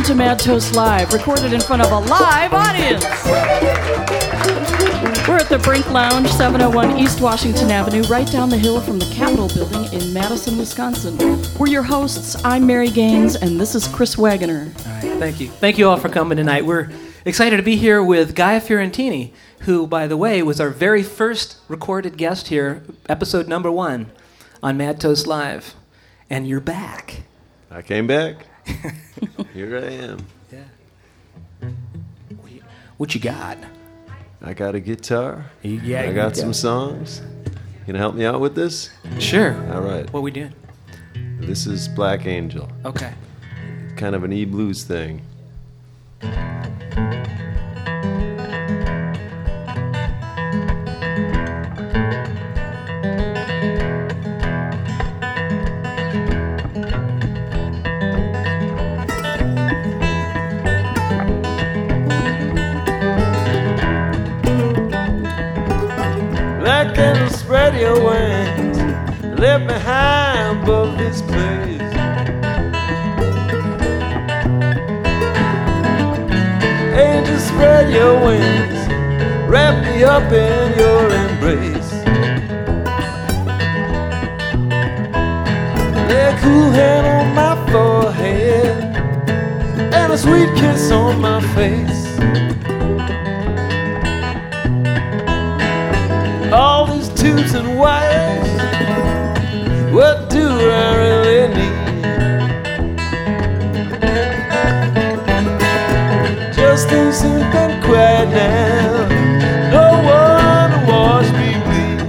Welcome to Mad Toast Live, recorded in front of a live audience. We're at the Brink Lounge, 701 East Washington Avenue, right down the hill from the Capitol building in Madison, Wisconsin. We're your hosts. I'm Mary Gaines, and this is Chris Wagoner. All right, thank you. Thank you all for coming tonight. We're excited to be here with Guy Fiorentini, who, by the way, was our very first recorded guest here, episode number one on Mad Toast Live. And you're back. I came back. Here I am. Yeah. What you got? I got a guitar. Yeah, I got some songs. You gonna help me out with this? Sure. All right. What we doing? This is Black Angel. Okay. Kind of an e blues thing. Live behind above this place. Angel, spread your wings. Wrap me up in your embrace. Lay a cool hand on my forehead and a sweet kiss on my face. All these tubes and wires, do I really need? Just things sleep and quiet now. No one to watch me bleed.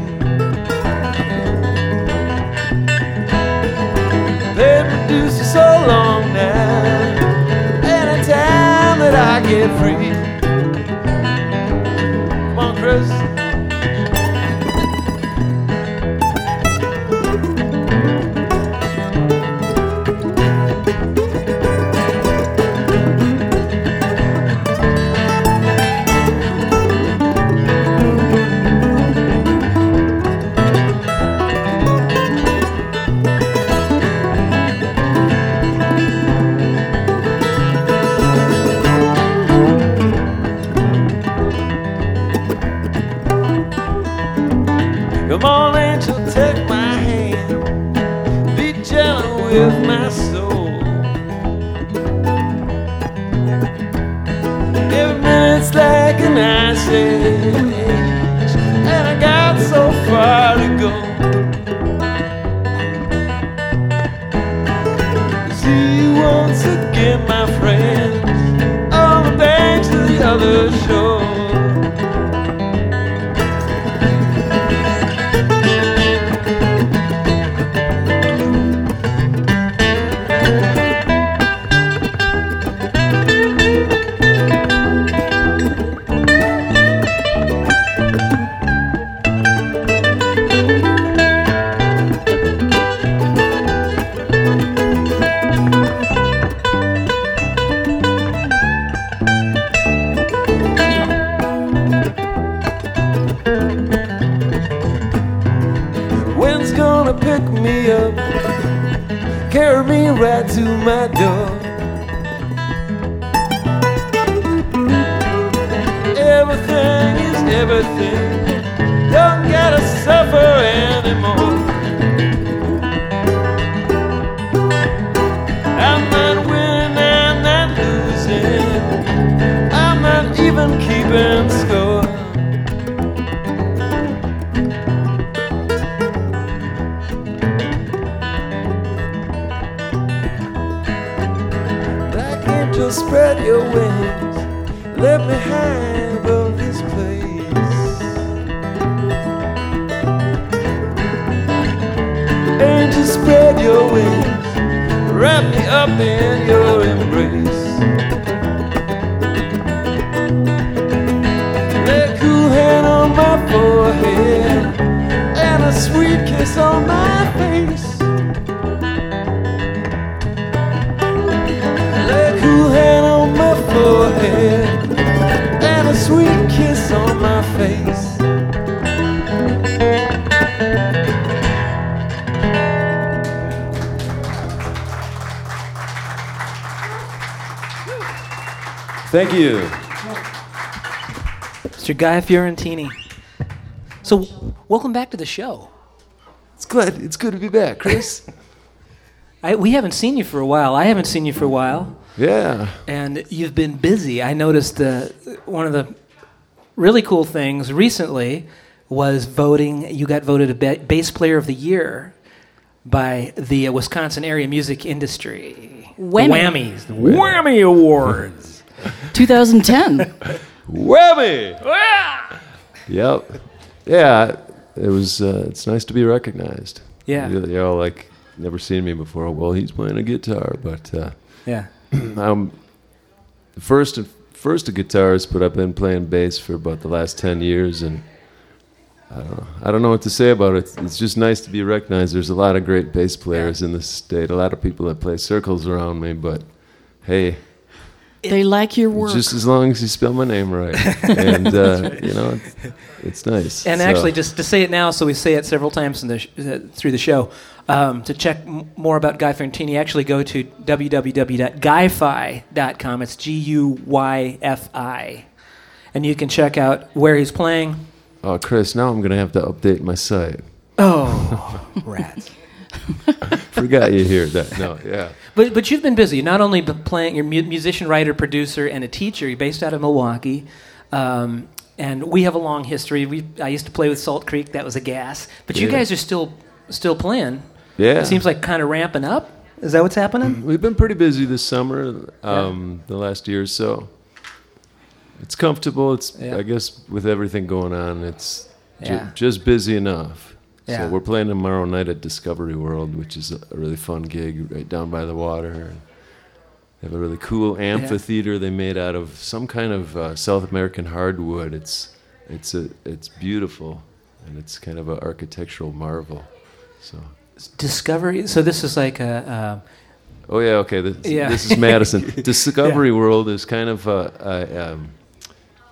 They produced for so long now. Anytime that I get free. My friend, Thank you. Mr. Guy Fiorentini. So, welcome back to the show. It's good. It's good to be back, Chris. I, we haven't seen you for a while. I haven't seen you for a while, yeah. and you've been busy. I noticed uh, one of the really cool things recently was voting. You got voted a ba- bass player of the year by the uh, Wisconsin area music industry. The WAMI. Whammies. The WAMI Awards. 2010. Whammy! Yep. Yeah. It was. Uh, it's nice to be recognized. Yeah. You, you all like never seen me before. Well, he's playing a guitar, but uh, Yeah. I'm first first a guitarist, but I've been playing bass for about the last ten years, and I don't know, I don't know what to say about it. It's just nice to be recognized. There's a lot of great bass players in this state. A lot of people that play circles around me, but hey, they like your work. just as long as you spell my name right, and uh, you know, it's, it's nice. And So- actually, just to say it now, so we say it several times in the sh- uh, through the show. Um, to check m- more about Guy Fiorentini, actually go to www.guyfi.com. It's G U Y F I. And you can check out where he's playing. oh, Chris, now I'm gonna have to update my site. Oh, rats. Forgot you here. That no, yeah. But, but you've been busy. Not only playing, you're mu- musician, writer, producer, and a teacher. You're based out of Milwaukee. Um, and we have a long history. We, I used to play with Salt Creek. That was a gas. But you Yeah. guys are still still playing. Yeah. It seems like kind of ramping up. Is that what's happening? We've been pretty busy this summer, um, the last year or so. It's comfortable. It's Yeah. I guess with everything going on, it's ju- Yeah. just busy enough. Yeah. So we're playing tomorrow night at Discovery World, which is a, really fun gig right down by the water. They have a really cool amphitheater they made out of some kind of uh, South American hardwood. It's it's a it's beautiful, and it's kind of an architectural marvel. So. Discovery. So this is like a. Oh yeah, okay. This, Yeah. this is Madison. Discovery World is kind of a, a um,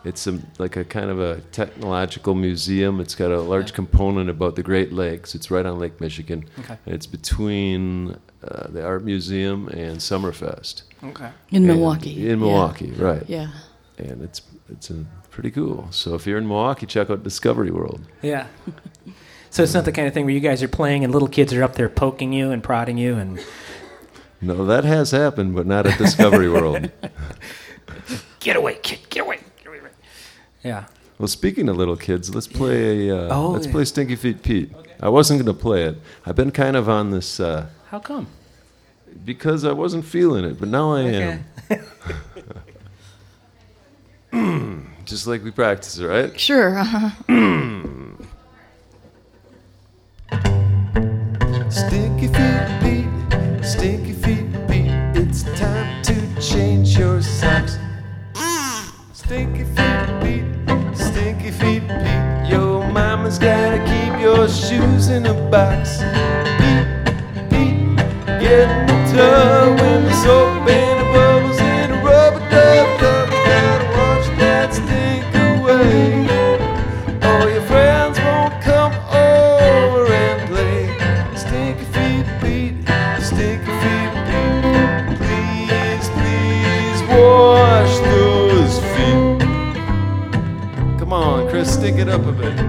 it's a, like a kind of a technological museum. It's got a large component about the Great Lakes. It's right on Lake Michigan. Okay. And it's between uh, the art museum and Summerfest okay. in And- Milwaukee. In Milwaukee, right? Yeah. And it's it's a, pretty cool. So if you're in Milwaukee, check out Discovery World. Yeah. So it's not the kind of thing where you guys are playing and little kids are up there poking you and prodding you and No, that has happened, but not at Discovery World. get away, kid, get away. Yeah. Well, speaking of little kids, let's play. Uh, Oh, let's yeah. play Stinky Feet Pete. I wasn't going to play it. I've been kind of on this uh, How come? because I wasn't feeling it, but now I am. Just like we practice, right? Sure. Uh-huh. shoes in a box. Pete, Pete, get in the tub when the soap and the bubbles in a rubber dub dub. Gotta watch that stink away. All your friends won't come over and play. Stinky feet Pete, stinky feet Pete. Please, please wash those feet. Come on, Chris, stick it up a bit.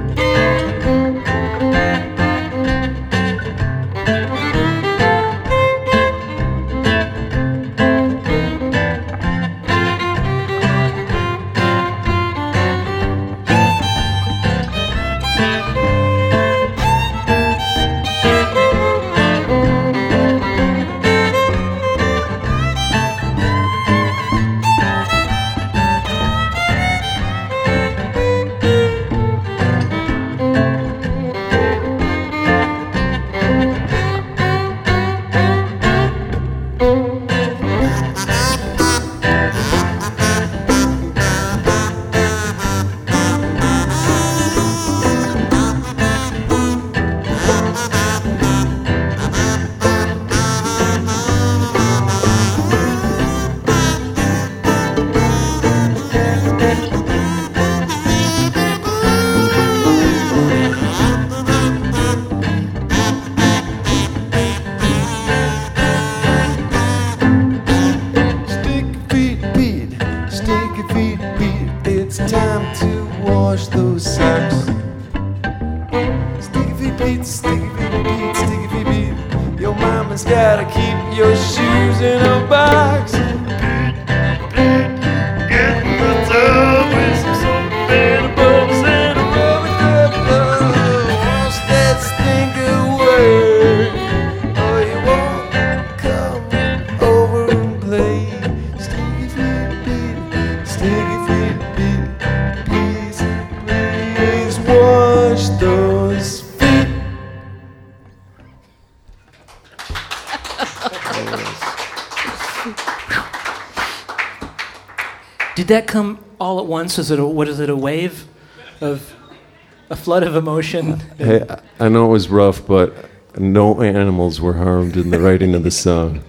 Did that come all at once? Is it a, what is it? A wave of a flood of emotion? Hey, I- I know it was rough, but no animals were harmed in the writing of the song.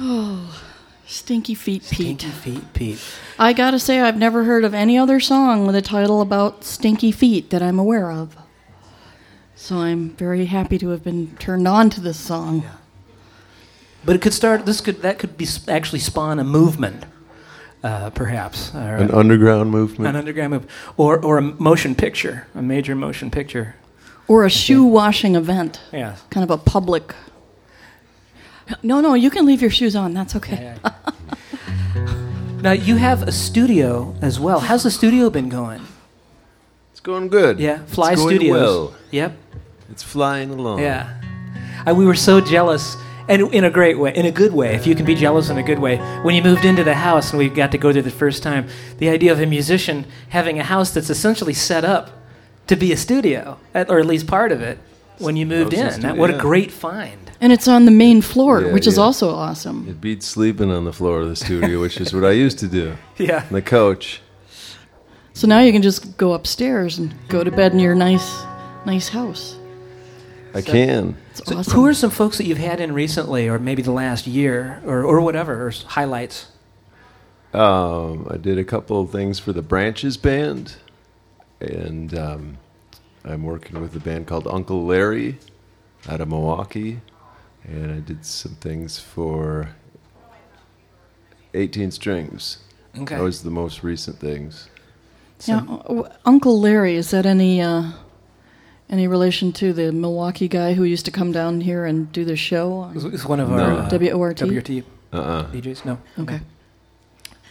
Oh, stinky Feet Pete. Stinky feet, Pete. I gotta say, I've never heard of any other song with a title about stinky feet that I'm aware of. So I'm very happy to have been turned on to this song. But it could start. This could that could be actually spawn a movement, uh, perhaps, or An underground movement. an underground movement, or or a motion picture, a major motion picture. Or a shoe washing event, Yeah. kind of a public. No, no, you can leave your shoes on. That's okay. yeah. now you have a studio as well. How's the studio been going? It's going good. Yeah, Fly it's going Studios. Well. Yep. It's flying along. Yeah. I, we were so jealous, and in a great way, in a good way, if you can be jealous in a good way. When you moved into the house and we got to go there the first time, the idea of a musician having a house that's essentially set up to be a studio, at- or at least part of it, when you moved House and in. That, studio, what a great find. And it's on the main floor, Yeah, which is also awesome. It beats sleeping on the floor of the studio, which is what I used to do. Yeah. On the couch. So now you can just go upstairs and go to bed in your nice, nice house. I can. It's So awesome. Who are some folks that you've had in recently, or maybe the last year, or, or whatever, or highlights? Um, I did a couple of things for the Branches Band, and um, I'm working with a band called Uncle Larry out of Milwaukee, and I did some things for 18 Strings. Okay. That was the most recent things. Yeah, uh, Uncle Larry is that any uh, any relation to the Milwaukee guy who used to come down here and do the show? It's- It's one of No. our uh, WORT? WRT Uh-uh. DJs. No. Okay,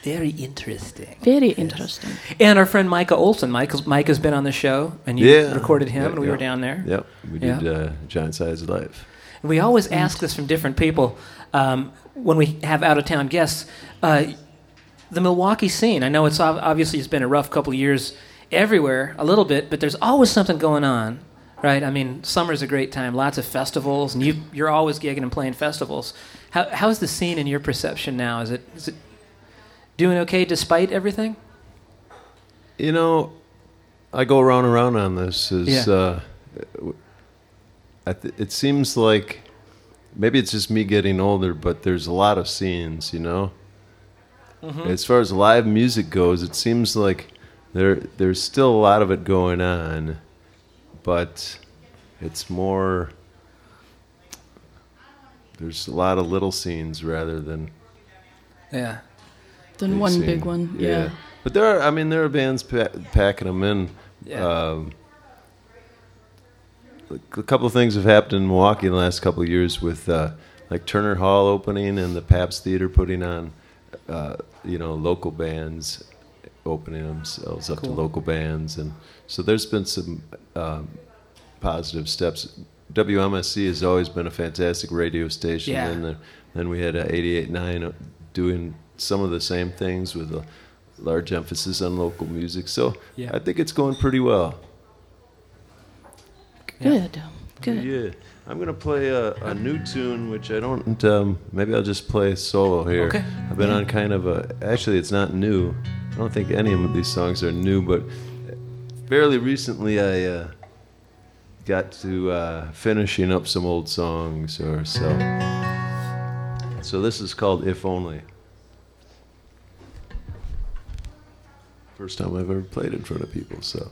Very interesting. very interesting. And our friend Micah Olson. Mike, Mike has been on the show, and you Yeah. recorded him, Yeah, and we yeah. were down there. Yep, we Yeah. did uh, Giant Size Life. And we always ask this from different people um, when we have out of town guests. Uh, the Milwaukee scene. I know it's obviously it's been a rough couple of years everywhere, a little bit, but there's always something going on, right? I mean, summer's a great time, lots of festivals, and you you're always gigging and playing festivals. How, how's the scene in your perception now? Is it is it doing okay despite everything? You know, I go around and around on this. Is Yeah. uh, th- it seems like maybe it's just me getting older, but there's a lot of scenes. You know, as far as live music goes, it seems like there there's still a lot of it going on, but it's more. There's a lot of little scenes rather than Yeah. Then big one scene. big one, yeah. But there are, I mean, there are bands pa- packing them in. Yeah. Um, a couple of things have happened in Milwaukee in the last couple of years with uh, like Turner Hall opening and the Pabst Theater putting on, uh, you know, local bands opening themselves up Cool. to local bands, and so there's been some um, positive steps. WMSE has always been a fantastic radio station, Yeah. and then, then we had uh, 88.9 doing some of the same things with a large emphasis on local music. So Yeah. I think it's going pretty well. Good, good. Yeah, I'm gonna play a, a new tune, which I don't. Um, maybe I'll just play solo here. Okay. I've been on kind of a. Actually, it's not new. I don't think any of these songs are new, but fairly recently I uh, got to uh, finishing up some old songs or so. So this is called "If Only." First time I've ever played in front of people, so.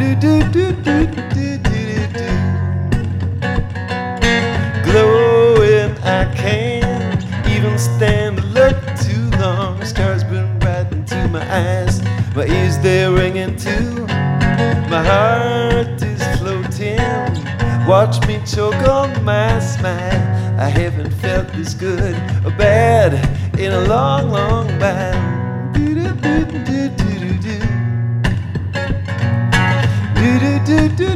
do do. Do do do do do. Glowing, I can't even stand to look too long. Stars burn right into my eyes. My ears they're ringing too. My heart is floating. Watch me choke on my smile. I haven't felt this good or bad in a long, long while. She's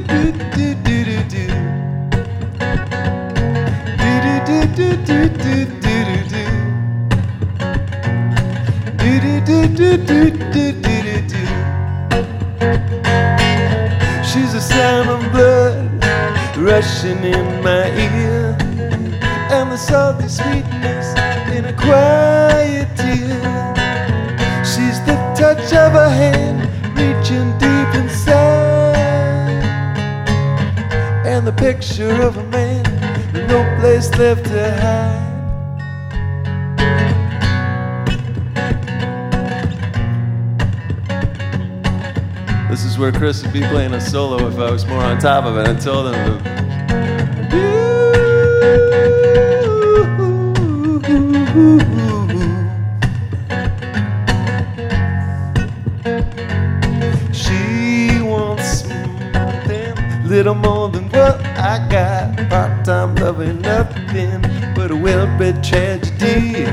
a sound of blood rushing in my ear, and the salty sweetness picture of a man with no place left to hide. This is where Chris would be playing a solo if I was more on top of it. I told him to. She wants something little more well bred tragedy.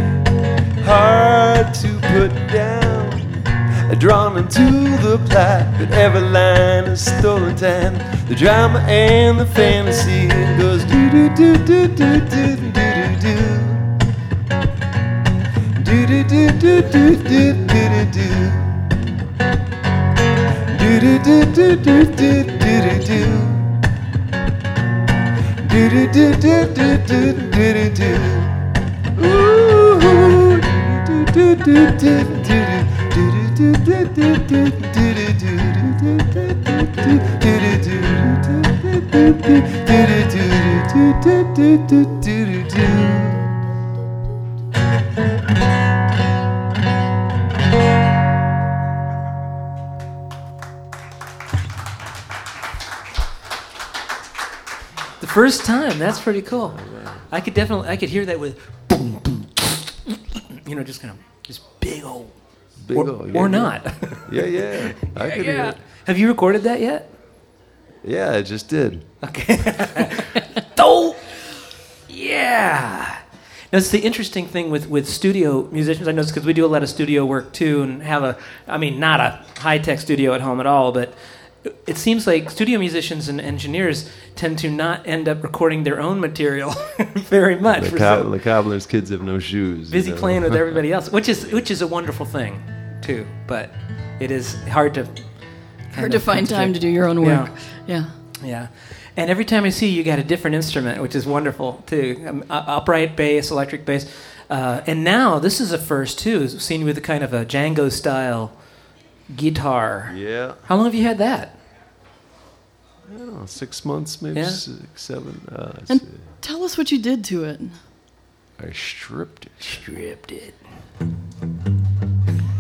Hard to put down drawn into the plot, but every line is stolen time. The drama and the fantasy goes do do do do do do do do do. Do do do do do do do do do. Do do do do do do do do do. Do do do do do do do do do. Ooh, do do do do do do. The first time, that's pretty cool. I could definitely, I could hear that with boom, boom, you know, just kind of, just big old, Big or, ol', yeah, or yeah. not. Yeah, yeah. I could hear it. Have you recorded that yet? Yeah, I just did. Okay. oh, yeah. Now, it's the interesting thing with, with studio musicians. I know because we do a lot of studio work too, and have a, I mean, not a high tech studio at home at all, but it seems like studio musicians and engineers tend to not end up recording their own material very much. The, for cob- so the cobbler's kids have no shoes. you busy know? playing with everybody else, which is which is a wonderful thing too. But it is hard to Hard to find time concentrate. to do your own work. Yeah. Yeah. yeah, And every time I see you, you got a different instrument, which is wonderful too. Um, upright bass, electric bass, uh, and now this is a first too. Seen you with a kind of a Django style guitar. Yeah. How long have you had that? I don't know, six months, maybe Yeah. six, seven. Uh, let's And see. tell us what you did to it I stripped it. Stripped it.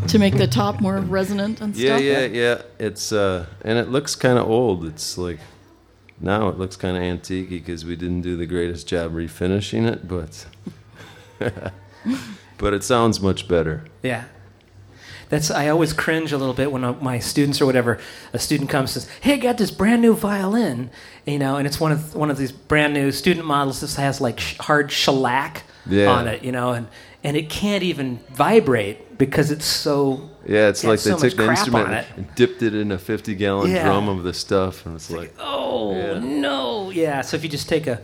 to make the top more resonant and Yeah, stuff. yeah, yeah. It's uh, and it looks kind of old. It's like now it looks kind of antique because we didn't do the greatest job refinishing it, but but it sounds much better. Yeah. That's I always cringe a little bit when uh, my students or whatever a student comes and says, "Hey, I got this brand new violin," you know, and it's one of one of these brand new student models. This has like sh- hard shellac Yeah. on it, you know, and and it can't even vibrate because it's so Yeah, it's like they so took the instrument and dipped it in a 50 gallon Yeah. drum of the stuff, and it's like, oh Yeah. no, yeah. So if you just take a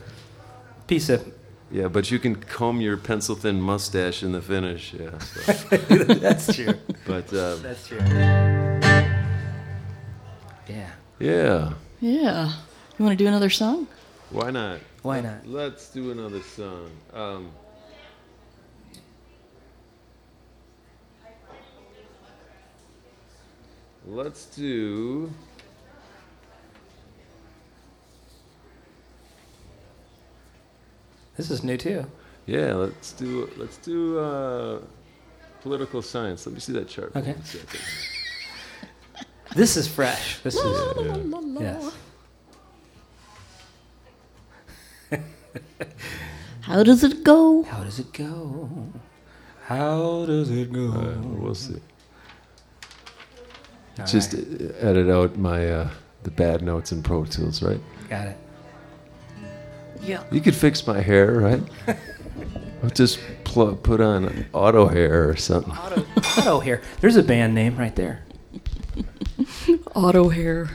piece of yeah, but you can comb your pencil thin mustache in the finish. Yeah, so. that's true, but uh, that's true. Yeah. Yeah. Yeah. You want to do another song? Why not? Why not? Let's do another song. Um, let's do. This is new too. Yeah, let's do. Let's do uh, political science. Let me see that chart. for Okay. This is fresh. This is yes. How does it go? How does it go? How does it go? Uh, we'll see. All Just right. edit out my uh, the bad notes in Pro Tools, right? got it. Yeah. You could fix my hair, right? I'll just pl- put on auto hair or something. Auto, auto hair. There's a band name right there. Auto hair.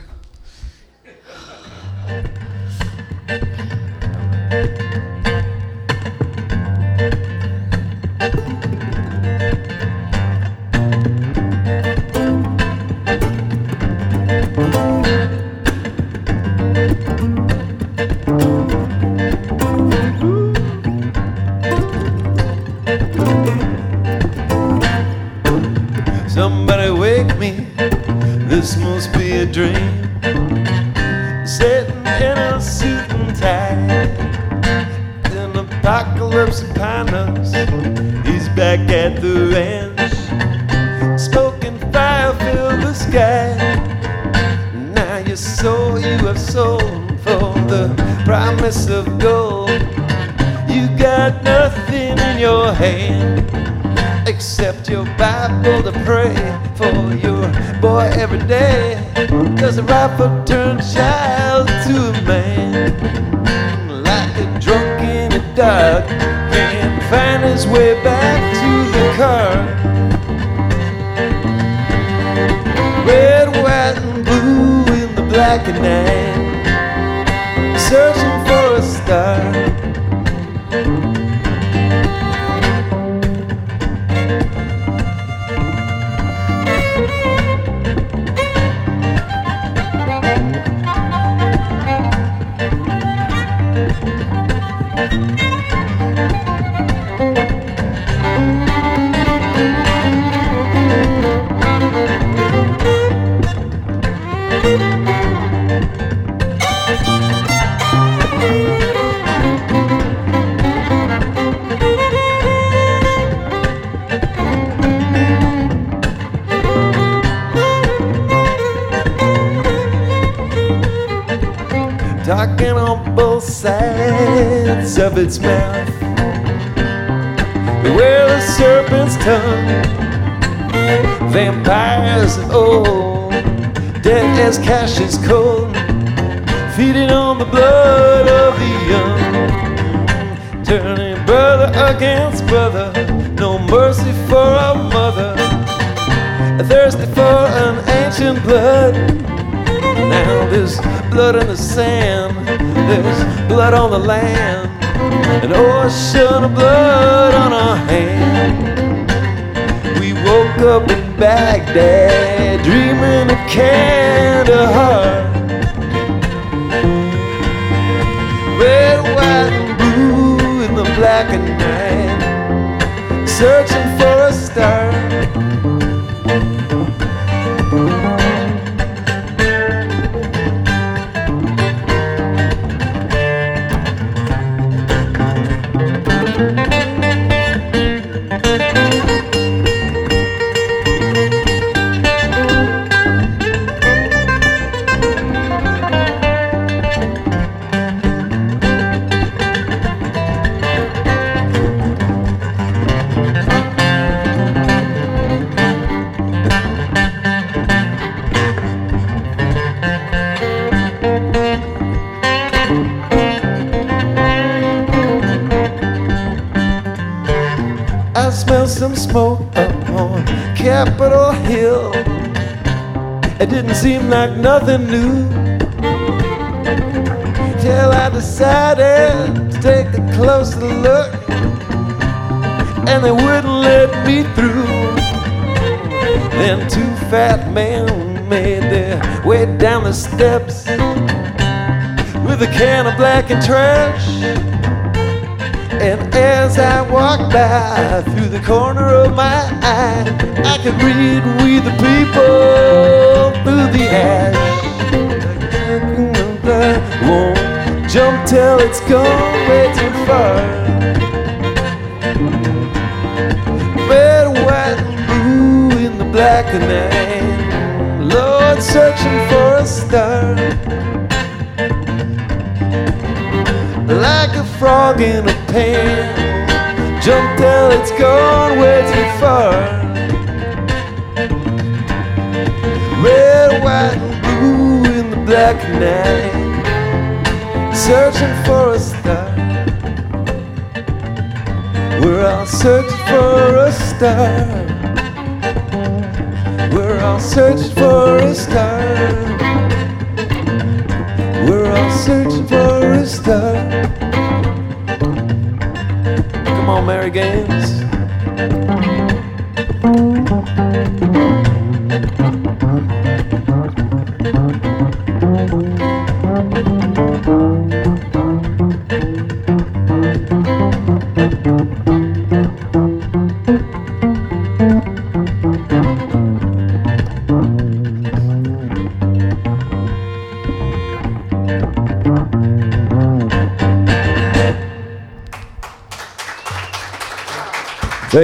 Its mouth. Where the serpent's tongue, vampires of old, dead as cash is cold, feeding on the blood of the young, turning brother against brother, no mercy for our mother, thirsty for an ancient blood. Now there's blood in the sand, there's blood on the land, an ocean of blood on our hand. We woke up in Baghdad, dreaming of Kandahar. It didn't seem like nothing new. Till I decided to take a closer look. And they wouldn't let me through. Then two fat men made their way down the steps with a can of blackened trash. And as I walked by through the corner of my eye, I could read we the people through the ash. Won't jump till it's gone way too far. Red, white, and blue in the black of night. Lord, searching for a star. Like a frog in a pan. Jump till it's gone way too far. White, and blue in the black night. Searching for a star. We're all searching for a star. We're all searching for a star. We're all searching for a star. Come on, Mary Gaines.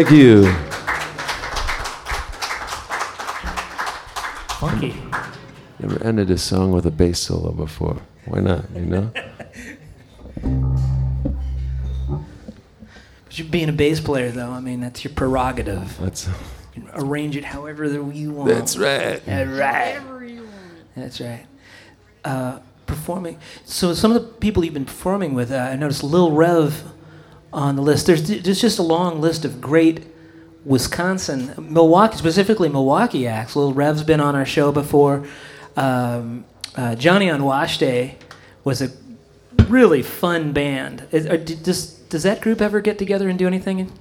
Thank you. Funky. Never ended a song with a bass solo before. Why not? You know? But you being a bass player, though, I mean, that's your prerogative. That's You arrange it however you want. that's right. That's right. That's right. Uh, performing. So some of the people you've been performing with, uh, I noticed Lil Rev on the list. There's, there's just a long list of great Wisconsin, Milwaukee, specifically Milwaukee acts. Little Rev's been on our show before. Um, uh, Johnny on Wash Day was a really fun band. Is, are, does, does that group ever get together and do anything?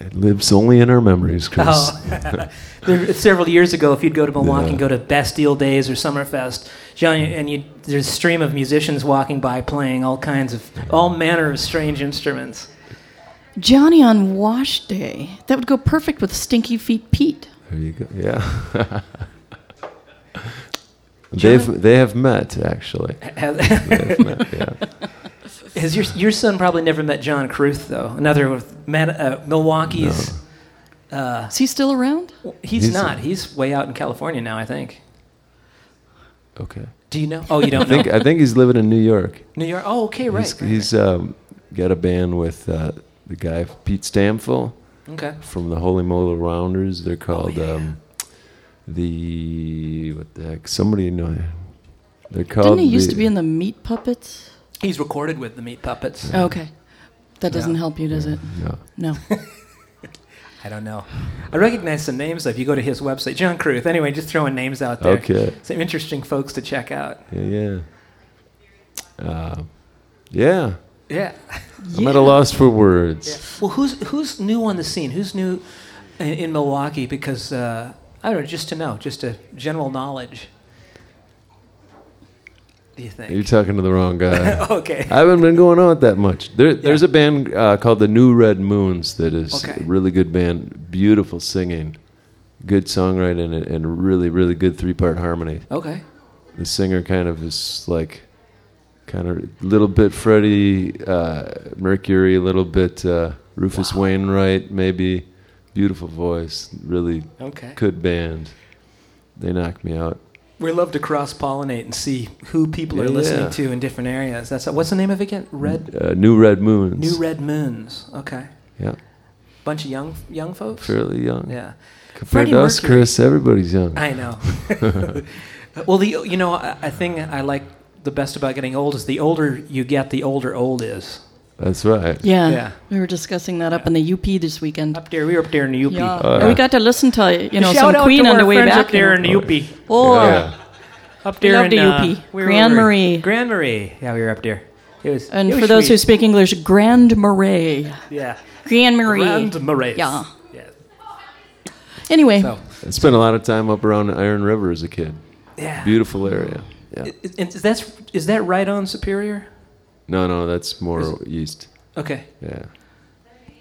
It lives only in our memories, Chris. Oh, there, several years ago, if you'd go to Milwaukee and go to Bastille Days or Summerfest, Johnny, and you, there's a stream of musicians walking by playing all kinds of, all manner of strange instruments. Johnny on Wash Day. That would go perfect with Stinky Feet Pete. There you go. Yeah. They've they have met actually. Has, They've met, yeah. has your your son probably never met John Kruth though? Another with Mad, uh, Milwaukee's. Uh, Is he still around? he's, He's- not. He's way out in California now, I think. Okay. Do you know? Oh, you don't I think know. I think he's living in New York. New York. Oh, okay, right. He's, right, he's um, got a band with uh, the guy Pete Stampfel okay. from the Holy Modal Rounders. They're called yeah. um, the what the heck? Somebody know. They're called. Didn't he used the- to be in the Meat Puppets? He's recorded with the Meat Puppets. Oh, okay. That doesn't Yeah. help you, does it? No. No. I don't know. I recognize some names though. If you go to his website, John Kruth. Anyway, just throwing names out there. Okay. Some interesting folks to check out. Yeah, yeah. Uh, yeah. Yeah. I'm at a loss for words. Well, who's who's new on the scene? Who's new in, in Milwaukee? Because uh, I don't know, just to know, just a general knowledge. Do you think? You're talking to the wrong guy. okay. I haven't been going on that much. There, there's a band uh, called the New Red Moons that is Okay. a really good band. Beautiful singing, good songwriting, and, and really, really good three-part harmony. Okay. The singer kind of is like, kind of a little bit Freddie uh, Mercury, a little bit uh, Rufus Wainwright, maybe. Beautiful voice, really Okay. good band. They knocked me out. We love to cross pollinate and see who people are Yeah, listening yeah. to in different areas. That's what's the name of it again? Red Uh, New Red Moons. New Red Moons. Okay. Yeah, Bunch of young young folks. fairly young. Yeah. Compared Freddie to us, Mercury. Chris, everybody's young. I know. well, the you know a, a thing I like the best about getting old is the older you get, the older old is. That's right. Yeah. Yeah. We were discussing that up in the UP this weekend. Up there, we were up there in the UP. Yeah. Oh, And yeah. we got to listen to, you know, Shout some Queen on the way back. up there in the UP. Oh, Yeah. Up there loved in the uh, UP. Grand were? Marie. Grand Marie. Yeah, we were up there. It was. And it was for those who speak English, Grand Marais. yeah, Grand Marie. Grand Marais. Yeah. Yeah. Anyway, So I spent a lot of time up around Iron River as a kid. Yeah. Beautiful area. Yeah. I- I- Is, that's, is that right on Superior? No, no, that's more Is- east. Okay. Yeah.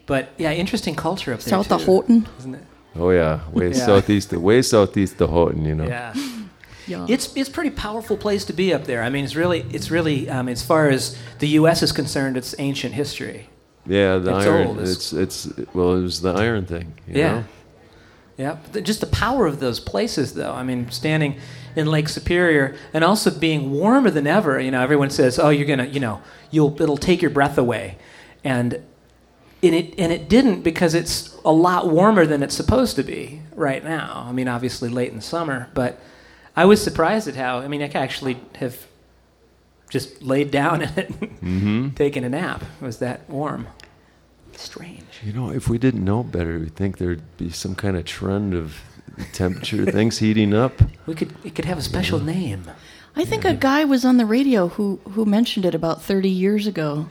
But yeah, interesting culture up there. South of too, Houghton. Isn't it? Oh yeah, way Yeah. southeast, way southeast of Houghton. You know. Yeah. Yeah. It's it's a pretty powerful place to be up there. I mean, it's really it's really um, as far as the U.S. is concerned, it's ancient history. Yeah, the It's iron. old. It's it's well, it was the iron thing. You Yeah. Know? Yeah, just the power of those places, though. I mean, standing in Lake Superior and also being warmer than ever. You know, everyone says, "Oh, you're gonna, you know, you'll it'll take your breath away," and and it and it didn't because it's a lot warmer than it's supposed to be right now. I mean, obviously late in the summer, but I was surprised at how. I mean, I could actually have just laid down in it, Mm-hmm. taken a nap. It was that warm. Strange. You know, if we didn't know better, we'd think there'd be some kind of trend of temperature, things heating up. We could it could have a special name. I think a guy was on the radio who, who mentioned it about 30 years ago,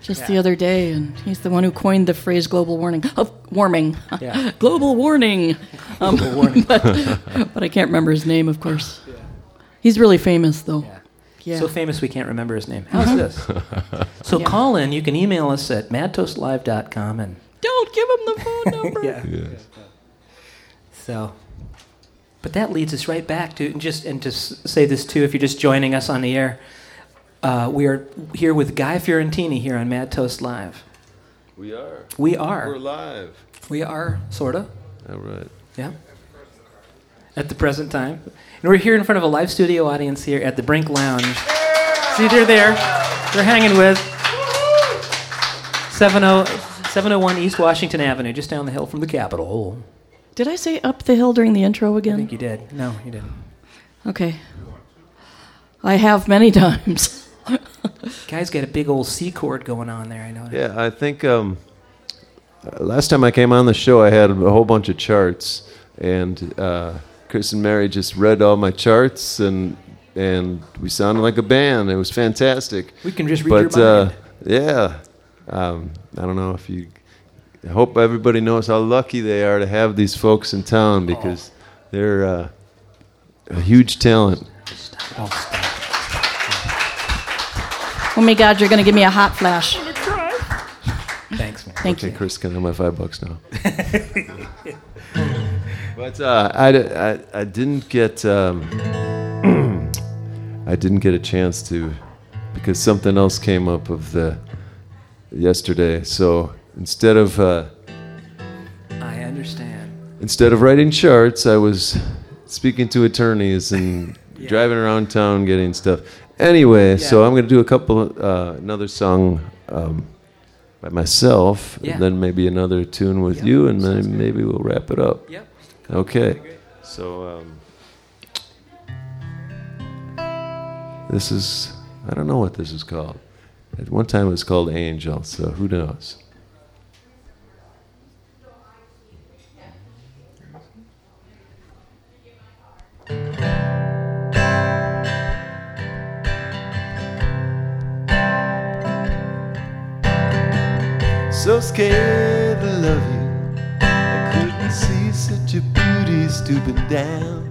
just the other day, and he's the one who coined the phrase global warming. Of warming. Yeah. global warning. Um, Global warning. but, but I can't remember his name, of course. He's really famous, though. Yeah. Yeah. So famous we can't remember his name. How's this? So Yeah. call in. You can email us at madtoastlive.com and Don't give him the phone number. yeah. Yes. So, but that leads us right back to and just and to say this too. If you're just joining us on the air, uh, we are here with Guy Fiorentini here on Mad Toast Live. We are. We are. We're live. We are sorta. All right. Yeah. At the present time. And we're here in front of a live studio audience here at the Brink Lounge. See, they're there. They're hanging with 70 701 East Washington Avenue, just down the hill from the Capitol. Did I say up the hill during the intro again? I think you did. No, you didn't. Okay. I have many times. Guy's got a big old C chord going on there, I know. Yeah, I think um, last time I came on the show, I had a whole bunch of charts, and uh, Chris and Mary just read all my charts, and and we sounded like a band. It was fantastic. We can just read but your uh, mind. yeah, um, I don't know if you. I hope everybody knows how lucky they are to have these folks in town because they're uh, a huge talent. Oh, stop. Oh my God, you're going to give me a hot flash. Thanks, man. Thank okay, you. Chris, can I have my five bucks now? but uh, I, I, I didn't get um, I didn't get a chance to because something else came up of the yesterday. So instead of uh, I understand. instead of writing charts, I was speaking to attorneys and Yeah. driving around town getting stuff. Anyway, so I'm going to do a couple, uh, another song um, by myself, Yeah. and then maybe another tune with Yeah, you, and then maybe we'll wrap it up. Yep. Okay. So um, this is, I don't know what this is called. At one time it was called Angel, so who knows? So scared such a beauty stooping down.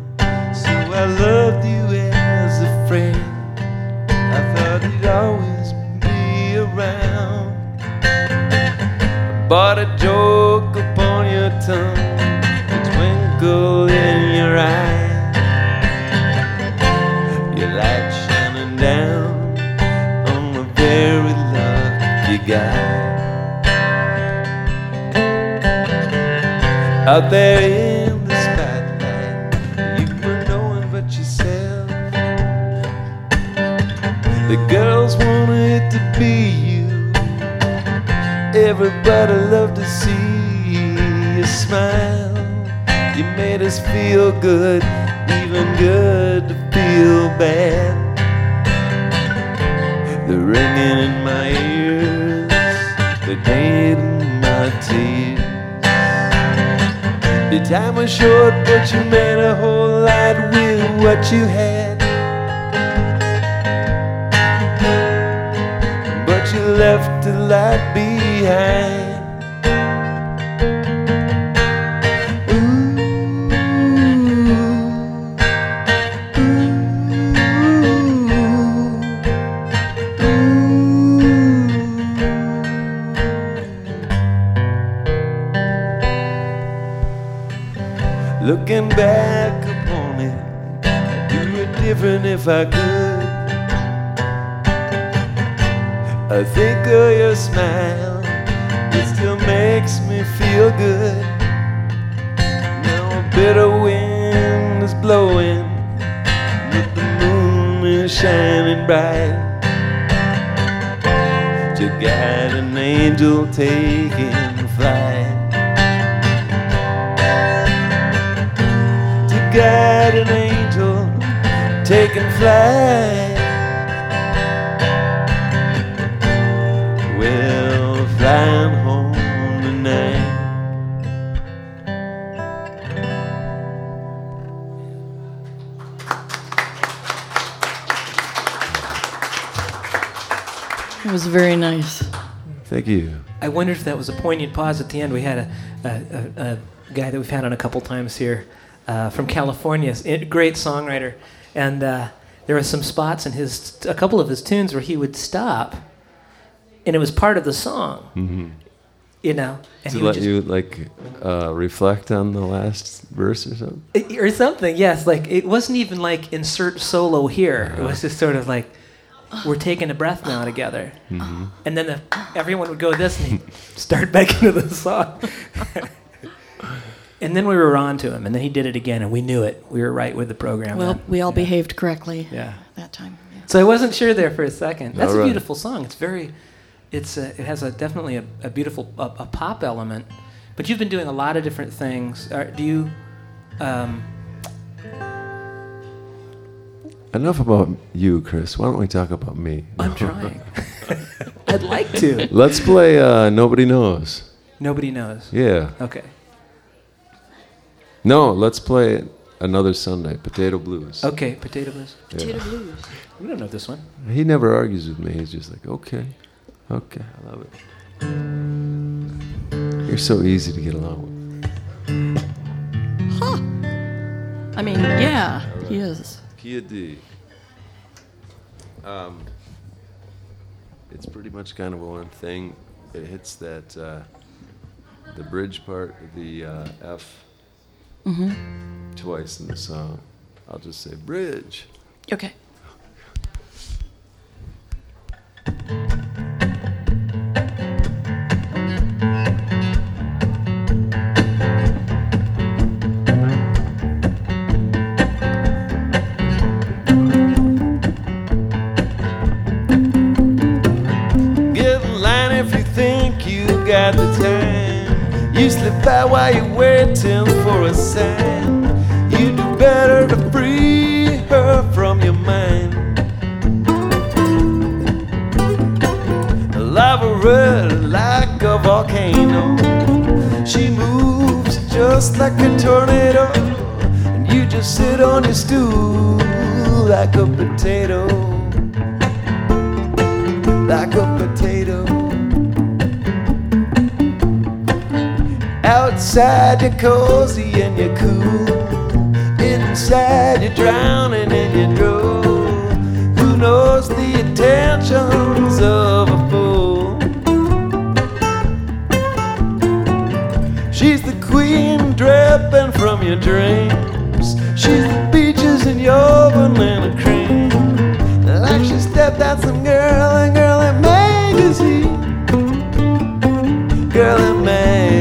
So I loved you as a friend. I thought you'd always be around. But a joke Out there in the spotlight, you were knowing but yourself. The girls wanted to be you. Everybody loved to see you smile. You made us feel good, even good to feel bad. Time was short, but you made a whole lot with what you had. But you left a lot behind. If I could. I think of your smile, it still makes me feel good. Now a bitter wind is blowing, but the moon is shining bright. To guide an angel taking you. I wonder if that was a poignant pause at the end. We had a, a, a, a guy that we've had on a couple times here uh, from California, a great songwriter, and uh, there were some spots in his a couple of his tunes where he would stop, and it was part of the song, hmm you know, and To he let you like uh, reflect on the last verse or something. Or something. Yes, like it wasn't even like insert solo here. It was just sort of like we're taking a breath now together, hmm and then the, everyone would go this and start back into the song. and then we were on to him, and then he did it again, and we knew it. We were right with the program. Well, then. we all Yeah. behaved correctly Yeah. that time. yeah. So I wasn't sure there for a second. That's All a right. beautiful song. It's very, it's a, it has a definitely a, a beautiful a, a pop element. But you've been doing a lot of different things. Are, do you? Um, Enough about you, Chris. Why don't we talk about me? I'm trying. I'd like to. Let's play uh, Nobody Knows. Nobody knows. Yeah. Okay. No, let's play another Sunday, Potato Blues. Okay. Potato blues. Yeah. Potato blues. We don't know this one. He never argues with me. He's just like, okay, okay, I love it. You're so easy to get along with. I mean, yeah, he is. Kia D. Um, it's pretty much kind of a one thing. It hits that uh, the bridge part, the uh, F, twice in the song. I'll just say bridge. Okay. Got the time. You slip by while you're waiting for a sign. You do better to free her from your mind. Lava red like a volcano. She moves just like a tornado. And you just sit on your stool like a potato like a potato. Outside you're cozy and you're cool. Inside you're drowning and you're drool. Who knows the intentions of a fool? She's the queen dripping from your dreams. She's the peaches in your vanilla cream. Like she stepped out some girl in girl in magazine. Girl in magazine.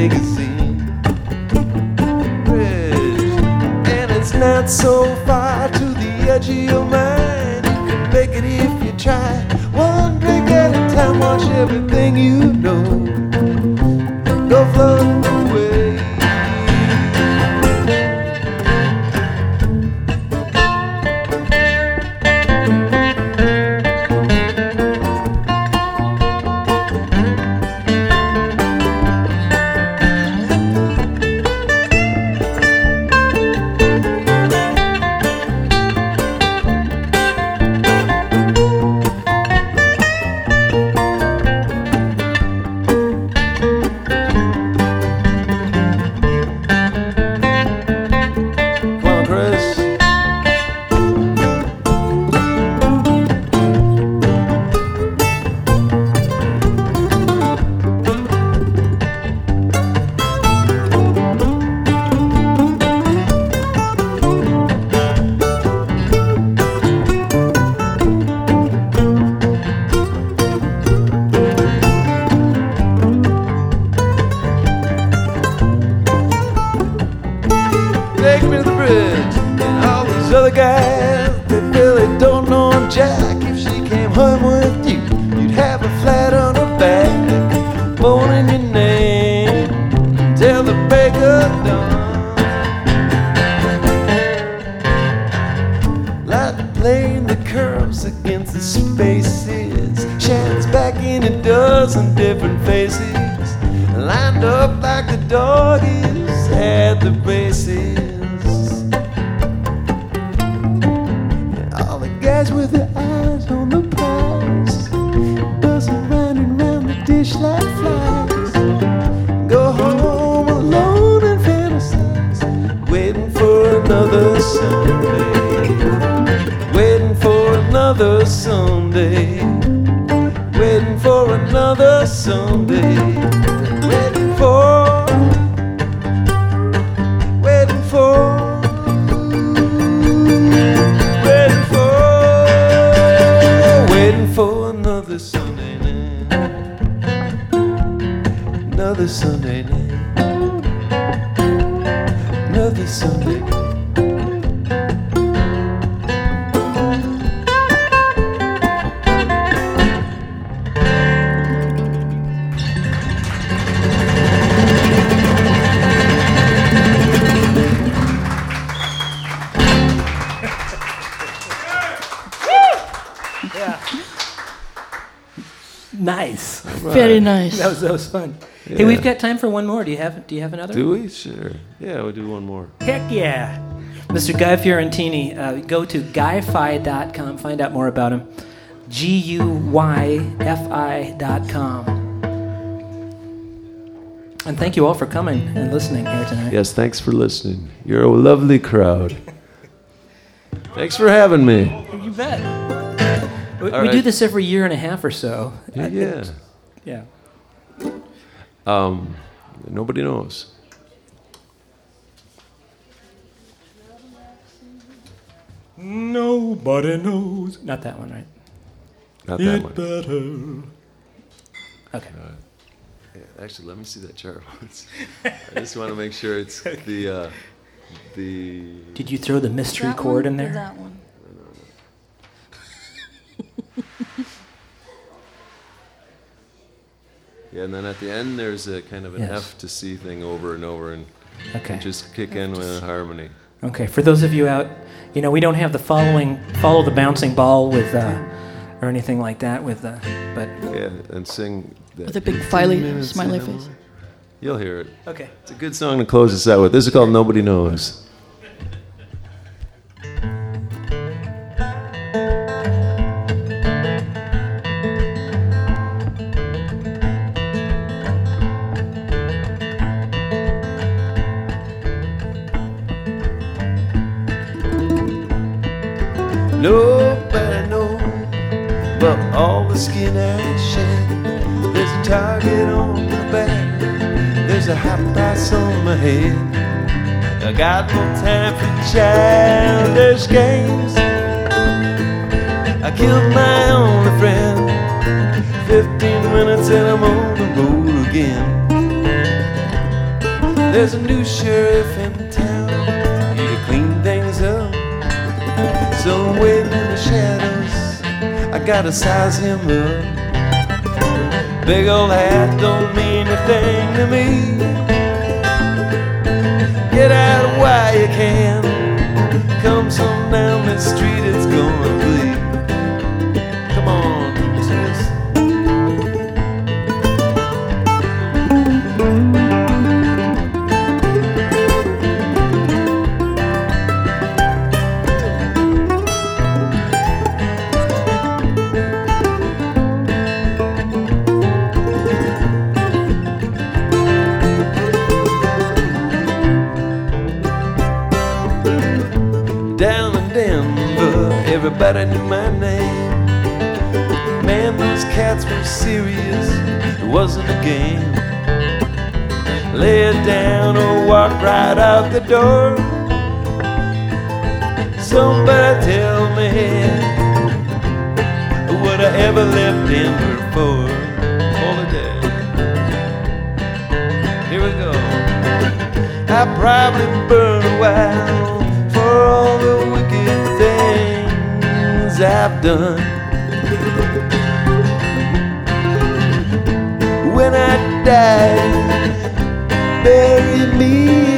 Not so far to the edge of your mind. You can make it if you try. One drink at a time, watch everything you know. Go float another Sunday. Waiting for another Sunday. That was that was fun. Hey, we've got time for one more. Do you have Do you have another? Do we? Sure. Yeah, we'll do one more. Heck yeah. Mr. Guy Fiorentini, uh, go to guyfi.com, find out more about him. G U Y F I.com. And thank you all for coming and listening here tonight. Yes, thanks for listening. You're a lovely crowd. Thanks for having me. You bet. We, we do this every year and a half or so. Yeah. yeah. Yeah. Um, nobody knows. Nobody knows. Not that one, right? Not that one. better. Okay. Yeah, actually, let me see that chart once. I just want to make sure it's the uh, the. Did you throw the mystery That chord one in there? That one. Yeah, and then at the end there's a kind of an Yes. F to C thing over and over, and Okay. just kick in with harmony. Okay, for those of you out, you know, we don't have the following follow the bouncing ball with uh, or anything like that with uh, but Yeah, and sing. That With a big 15 smiley- minutes smiley face. You'll hear it. okay. It's a good song to close us out with. This is called Nobody Knows. All the skin I shed. There's a target on my back. There's a hot price on my head. I got no time for childish games. I killed my only friend. Fifteen minutes and I'm on the road again. There's a new sheriff in town. To clean things up. So I'm gotta size him up. Big old hat don't mean a thing to me. Get out while you can. Come some down the street, it's gonna serious, it wasn't a game. Lay it down or walk right out the door. Somebody tell me, what I ever left Denver for holiday? Here we go. I probably burn a while for all the wicked things I've done. When I die, bury me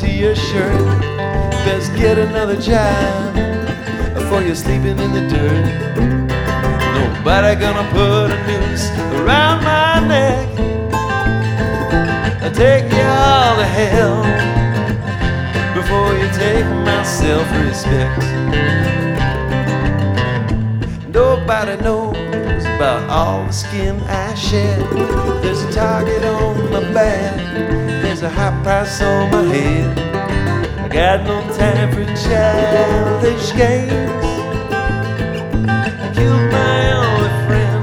to your shirt. Best get another job before you're sleeping in the dirt. Nobody gonna put a noose around my neck. I'll take you all to hell before you take my self-respect. Nobody knows about all the skin I shed. There's a target on my back. There's a high price on my head. I got no time for childish games. I killed my only friend.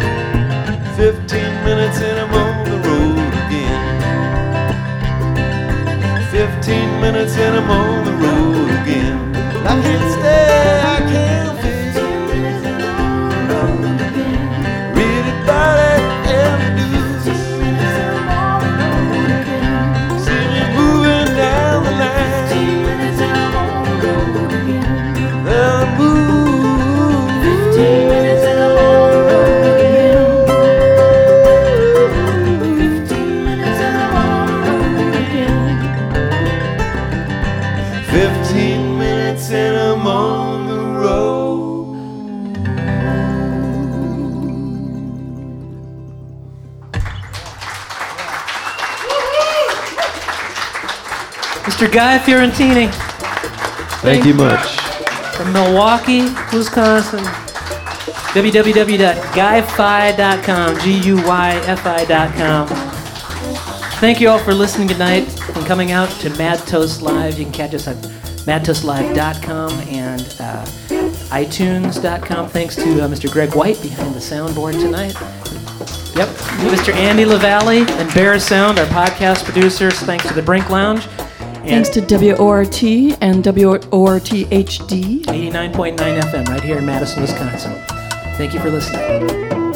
Fifteen minutes and I'm on the road again. Fifteen minutes and I'm on the road again. I can't stay, Fiorentini Thank you much. from Milwaukee, Wisconsin. www.guyfi.com, G-U-Y-F-I.com. Thank you all for listening tonight and coming out to Mad Toast Live. You can catch us at madtoastlive.com and uh, iTunes.com. Thanks to uh, Mr. Greg White behind the soundboard tonight. Yep, Mr. Andy LaValle and Bear Sound, our podcast producers. Thanks to the Brink Lounge. Thanks to WORT and WORT HD. 89.9 FM right here in Madison, Wisconsin. Thank you for listening.